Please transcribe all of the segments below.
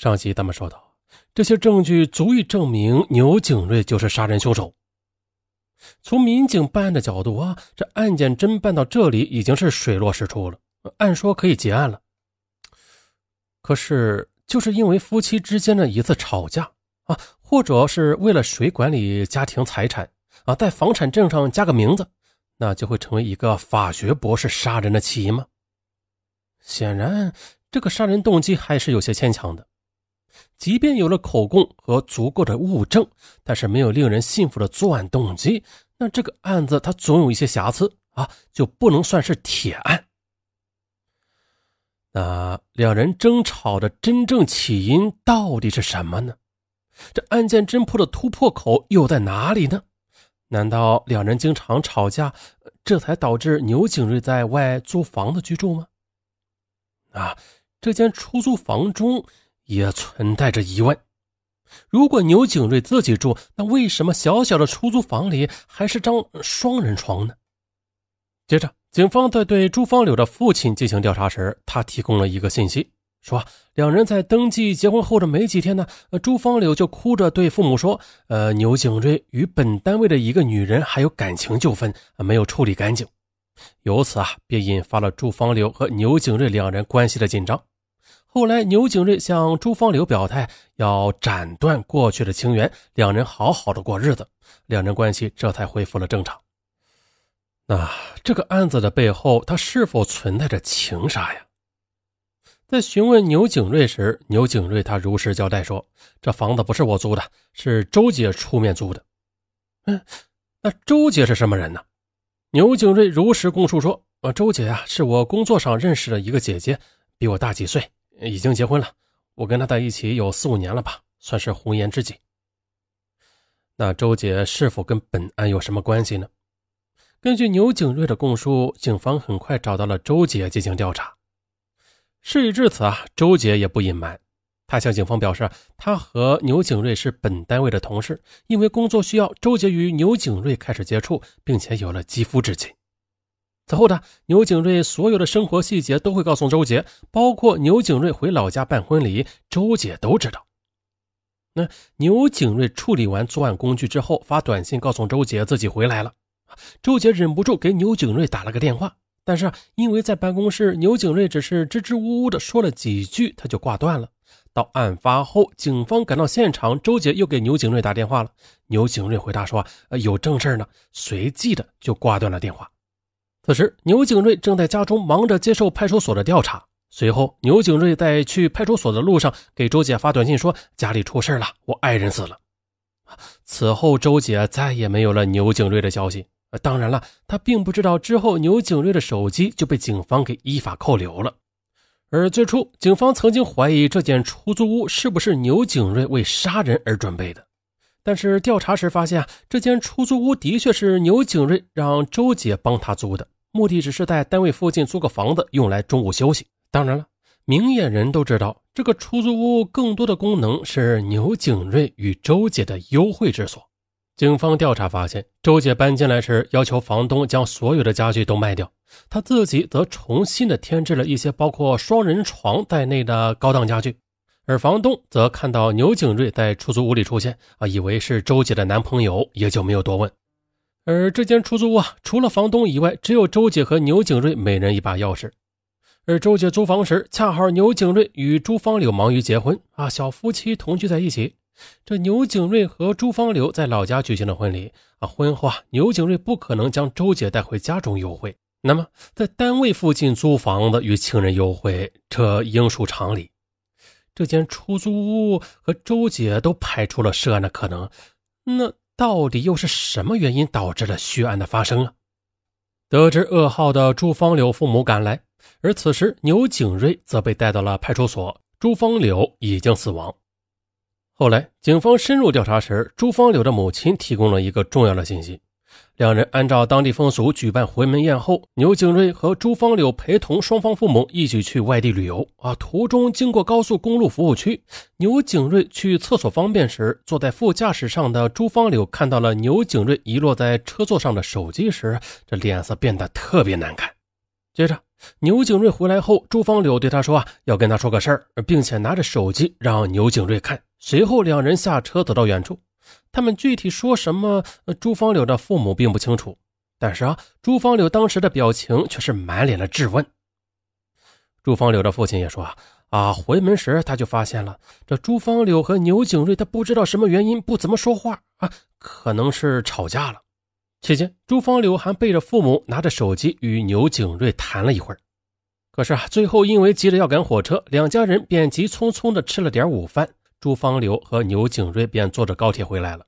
上集咱们说到，这些证据足以证明牛景瑞就是杀人凶手。从民警办案的角度啊，这案件侦办到这里已经是水落石出了，按说可以结案了。可是，就是因为夫妻之间的一次吵架啊，或者是为了谁管理家庭财产啊，在房产证上加个名字，那就会成为一个法学博士杀人的起因吗？显然，这个杀人动机还是有些牵强的。即便有了口供和足够的物证，但是没有令人信服的作案动机，那这个案子它总有一些瑕疵啊，就不能算是铁案。那两人争吵的真正起因到底是什么呢？这案件侦破的突破口又在哪里呢？难道两人经常吵架，这才导致牛景瑞在外租房子居住吗？啊，这间出租房中也存在着疑问。如果牛景瑞自己住，那为什么小小的出租房里还是张双人床呢？接着。警方在对朱芳柳的父亲进行调查时，他提供了一个信息，说两人在登记结婚后的没几天呢，朱芳柳就哭着对父母说：“呃，牛景瑞与本单位的一个女人还有感情纠纷，没有处理干净。”由此啊，便引发了朱芳柳和牛景瑞两人关系的紧张。后来，牛景瑞向朱芳柳表态要斩断过去的情缘，两人好好的过日子，两人关系这才恢复了正常。那这个案子的背后，他是否存在着情杀呀？在询问牛景瑞时，牛景瑞他如实交代说：“这房子不是我租的，是周姐出面租的。”嗯，那周姐是什么人呢？牛景瑞如实供述说：“呃，周姐呀，是我工作上认识的一个姐姐，比我大几岁，已经结婚了。我跟她在一起有四五年了吧，算是红颜知己。”那周姐是否跟本案有什么关系呢？根据牛景瑞的供述，警方很快找到了周姐进行调查。事已至此啊，周姐也不隐瞒，她向警方表示，她和牛景瑞是本单位的同事，因为工作需要，周姐与牛景瑞开始接触，并且有了肌肤之亲。此后的牛景瑞所有的生活细节都会告诉周杰，包括牛景瑞回老家办婚礼，周姐都知道。那牛景瑞处理完作案工具之后，发短信告诉周杰自己回来了。周杰忍不住给牛景瑞打了个电话，但是因为在办公室，牛景瑞只是支支吾吾的说了几句，他就挂断了。到案发后，警方赶到现场，周杰又给牛景瑞打电话了。牛景瑞回答说：“呃，有正事呢。”随即的就挂断了电话。此时，牛景瑞正在家中忙着接受派出所的调查。随后，牛景瑞在去派出所的路上给周姐发短信说：“家里出事了，我爱人死了。”此后，周姐再也没有了牛景瑞的消息。当然了，她并不知道之后牛景瑞的手机就被警方给依法扣留了。而最初，警方曾经怀疑这间出租屋是不是牛景瑞为杀人而准备的。但是调查时发现啊，这间出租屋的确是牛景瑞让周姐帮他租的，目的只是在单位附近租个房子用来中午休息。当然了，明眼人都知道，这个出租屋更多的功能是牛景瑞与周姐的幽会之所。警方调查发现，周姐搬进来时要求房东将所有的家具都卖掉，她自己则重新的添置了一些包括双人床在内的高档家具。而房东则看到牛景瑞在出租屋里出现，啊，以为是周姐的男朋友，也就没有多问。而这间出租屋啊，除了房东以外，只有周姐和牛景瑞每人一把钥匙。而周姐租房时，恰好牛景瑞与朱芳柳忙于结婚，啊，小夫妻同居在一起。这牛景瑞和朱芳柳在老家举行了婚礼啊，婚后啊，牛景瑞不可能将周姐带回家中幽会，那么在单位附近租房子与情人幽会，这应属常理。这间出租屋和周姐都排除了涉案的可能，那到底又是什么原因导致了血案的发生啊？得知噩耗的朱芳柳父母赶来，而此时牛景瑞则被带到了派出所，朱芳柳已经死亡。后来，警方深入调查时，朱芳柳的母亲提供了一个重要的信息：两人按照当地风俗举办回门宴后，牛景瑞和朱芳柳陪同双方父母一起去外地旅游。啊，途中经过高速公路服务区，牛景瑞去厕所方便时，坐在副驾驶上的朱芳柳看到了牛景瑞遗落在车座上的手机时，这脸色变得特别难看。接着，牛景瑞回来后，朱芳柳对他说：“啊，要跟他说个事儿，并且拿着手机让牛景瑞看。”随后两人下车走到远处。他们具体说什么，朱芳柳的父母并不清楚。但是啊，朱芳柳当时的表情却是满脸的质问。朱芳柳的父亲也说：“啊啊，回门时他就发现了这朱芳柳和牛景瑞，他不知道什么原因不怎么说话啊，可能是吵架了。”期间，朱芳柳还背着父母，拿着手机与牛景瑞谈了一会儿。可是啊，最后因为急着要赶火车，两家人便急匆匆的吃了点午饭。朱芳流和牛景瑞便坐着高铁回来了。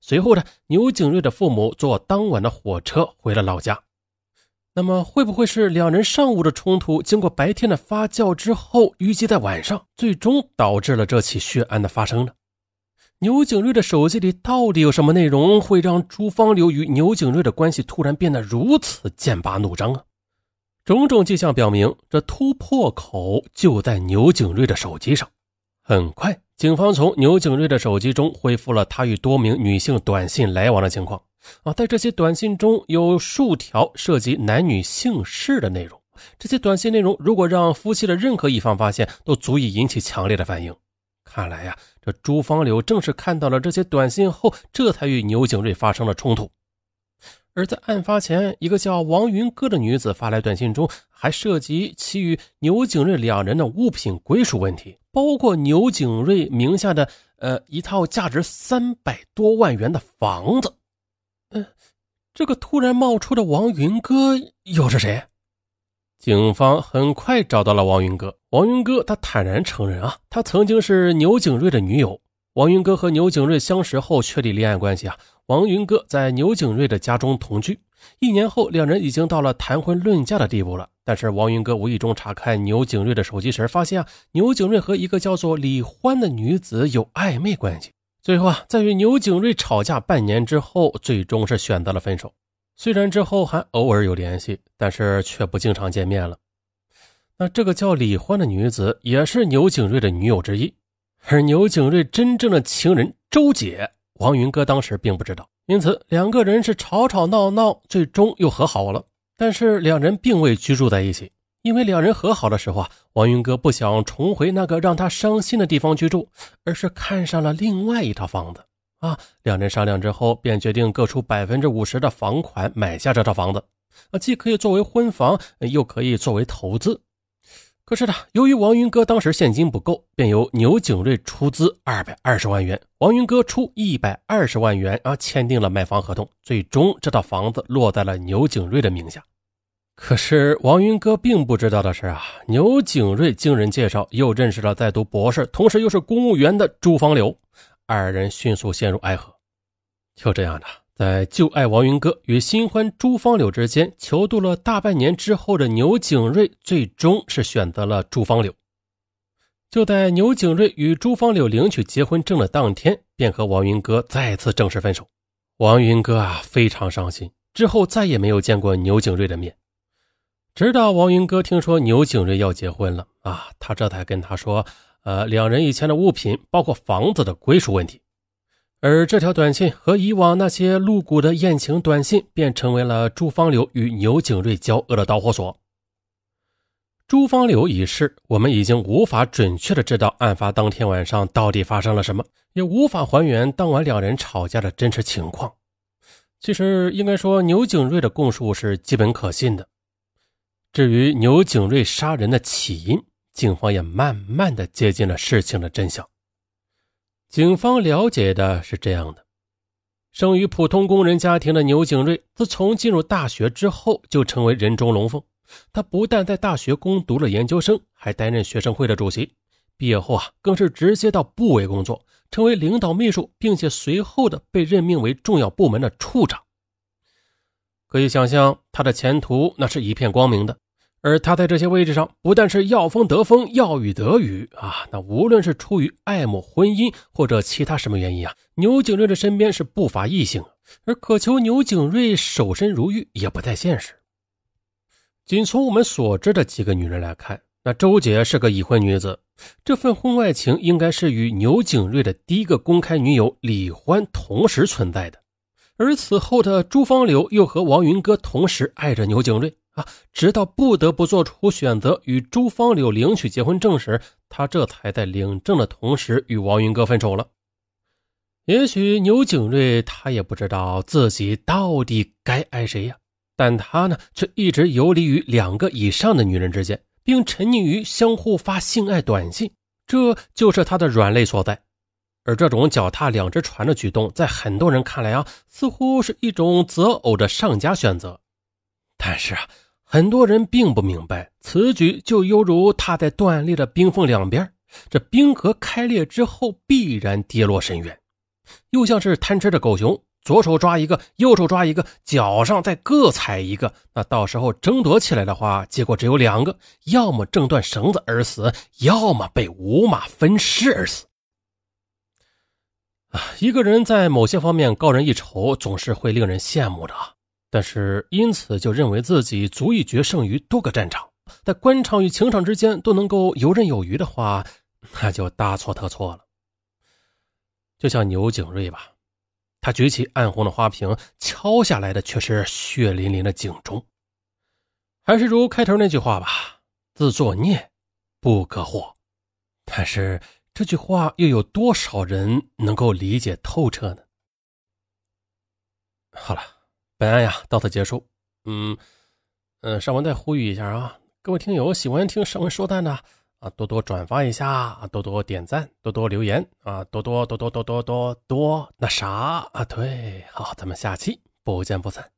随后呢，牛景瑞的父母坐当晚的火车回了老家。那么，会不会是两人上午的冲突，经过白天的发酵之后，淤积在晚上，最终导致了这起血案的发生呢？牛景瑞的手机里到底有什么内容，会让朱芳流与牛景瑞的关系突然变得如此剑拔弩张啊？种种迹象表明，这突破口就在牛景瑞的手机上。很快，警方从牛景瑞的手机中恢复了他与多名女性短信来往的情况。啊，在这些短信中有数条涉及男女姓氏的内容。这些短信内容如果让夫妻的任何一方发现，都足以引起强烈的反应。看来呀，这朱芳柳正是看到了这些短信后，这才与牛景瑞发生了冲突。而在案发前，一个叫王云歌的女子发来短信中，还涉及其与牛景瑞两人的物品归属问题，包括牛景瑞名下的呃一套价值三百多万元的房子。嗯，这个突然冒出的王云歌又是谁？警方很快找到了王云歌。王云歌他坦然承认啊，他曾经是牛景瑞的女友。王云歌和牛景瑞相识后确立恋爱关系啊。王云歌在牛景瑞的家中同居，一年后两人已经到了谈婚论嫁的地步了。但是王云歌无意中查看牛景瑞的手机时，发现啊，牛景瑞和一个叫做李欢的女子有暧昧关系。最后啊，在与牛景瑞吵架半年之后，最终是选择了分手。虽然之后还偶尔有联系，但是却不经常见面了。那这个叫李欢的女子也是牛景瑞的女友之一，而牛景瑞真正的情人周姐，王云歌当时并不知道，因此两个人是吵吵闹闹，最终又和好了。但是两人并未居住在一起，因为两人和好的时候啊，王云歌不想重回那个让他伤心的地方居住，而是看上了另外一套房子。啊，两人商量之后，便决定各出百分之五十的房款买下这套房子。啊，既可以作为婚房，又可以作为投资。可是呢，由于王云哥当时现金不够，便由牛景瑞出资二百二十万元，王云哥出一百二十万元，啊，签订了买房合同。最终，这套房子落在了牛景瑞的名下。可是王云哥并不知道的是啊，牛景瑞经人介绍，又认识了在读博士，同时又是公务员的朱芳柳。二人迅速陷入爱河，就这样的，在旧爱王云歌与新欢朱芳柳之间求渡了大半年之后的牛景瑞，最终是选择了朱芳柳。就在牛景瑞与朱芳柳领取结婚证的当天，便和王云歌再次正式分手。王云歌啊，非常伤心，之后再也没有见过牛景瑞的面。直到王云歌听说牛景瑞要结婚了啊，他这才跟他说。呃，两人以前的物品，包括房子的归属问题，而这条短信和以往那些露骨的艳情短信，便成为了朱芳柳与牛景瑞交恶的导火索。朱芳柳已逝，我们已经无法准确的知道案发当天晚上到底发生了什么，也无法还原当晚两人吵架的真实情况。其实，应该说牛景瑞的供述是基本可信的。至于牛景瑞杀人的起因，警方也慢慢的接近了事情的真相。警方了解的是这样的：生于普通工人家庭的牛景瑞，自从进入大学之后，就成为人中龙凤。他不但在大学攻读了研究生，还担任学生会的主席。毕业后啊，更是直接到部委工作，成为领导秘书，并且随后的被任命为重要部门的处长。可以想象，他的前途那是一片光明的。而他在这些位置上，不但是要风得风，要雨得雨啊！那无论是出于爱慕婚姻，或者其他什么原因啊，牛景瑞的身边是不乏异性，而渴求牛景瑞守身如玉也不太现实。仅从我们所知的几个女人来看，那周姐是个已婚女子，这份婚外情应该是与牛景瑞的第一个公开女友李欢同时存在的。而此后的朱芳柳又和王云歌同时爱着牛景瑞。啊，直到不得不做出选择与朱芳柳领取结婚证时，他这才在领证的同时与王云哥分手了。也许牛景瑞他也不知道自己到底该爱谁呀，但他呢却一直游离于两个以上的女人之间，并沉溺于相互发性爱短信，这就是他的软肋所在。而这种脚踏两只船的举动，在很多人看来啊，似乎是一种择偶的上佳选择，但是啊。很多人并不明白，此举就犹如踏在断裂的冰缝两边，这冰河开裂之后必然跌落深渊，又像是贪吃的狗熊，左手抓一个，右手抓一个，脚上再各踩一个，那到时候争夺起来的话，结果只有两个：要么挣断绳子而死，要么被五马分尸而死。啊，一个人在某些方面高人一筹，总是会令人羡慕的。但是，因此就认为自己足以决胜于多个战场，在官场与情场之间都能够游刃有余的话，那就大错特错了。就像牛景瑞吧，他举起暗红的花瓶，敲下来的却是血淋淋的警钟。还是如开头那句话吧：“自作孽不可活。”但是这句话又有多少人能够理解透彻呢？好了。本案呀到此结束。嗯嗯，尚文再呼吁一下啊，各位听友喜欢听尚文说的啊，多多转发一下啊，多多点赞，多多留言啊，多多多多多多多多那啥啊，对，好，咱们下期不见不散。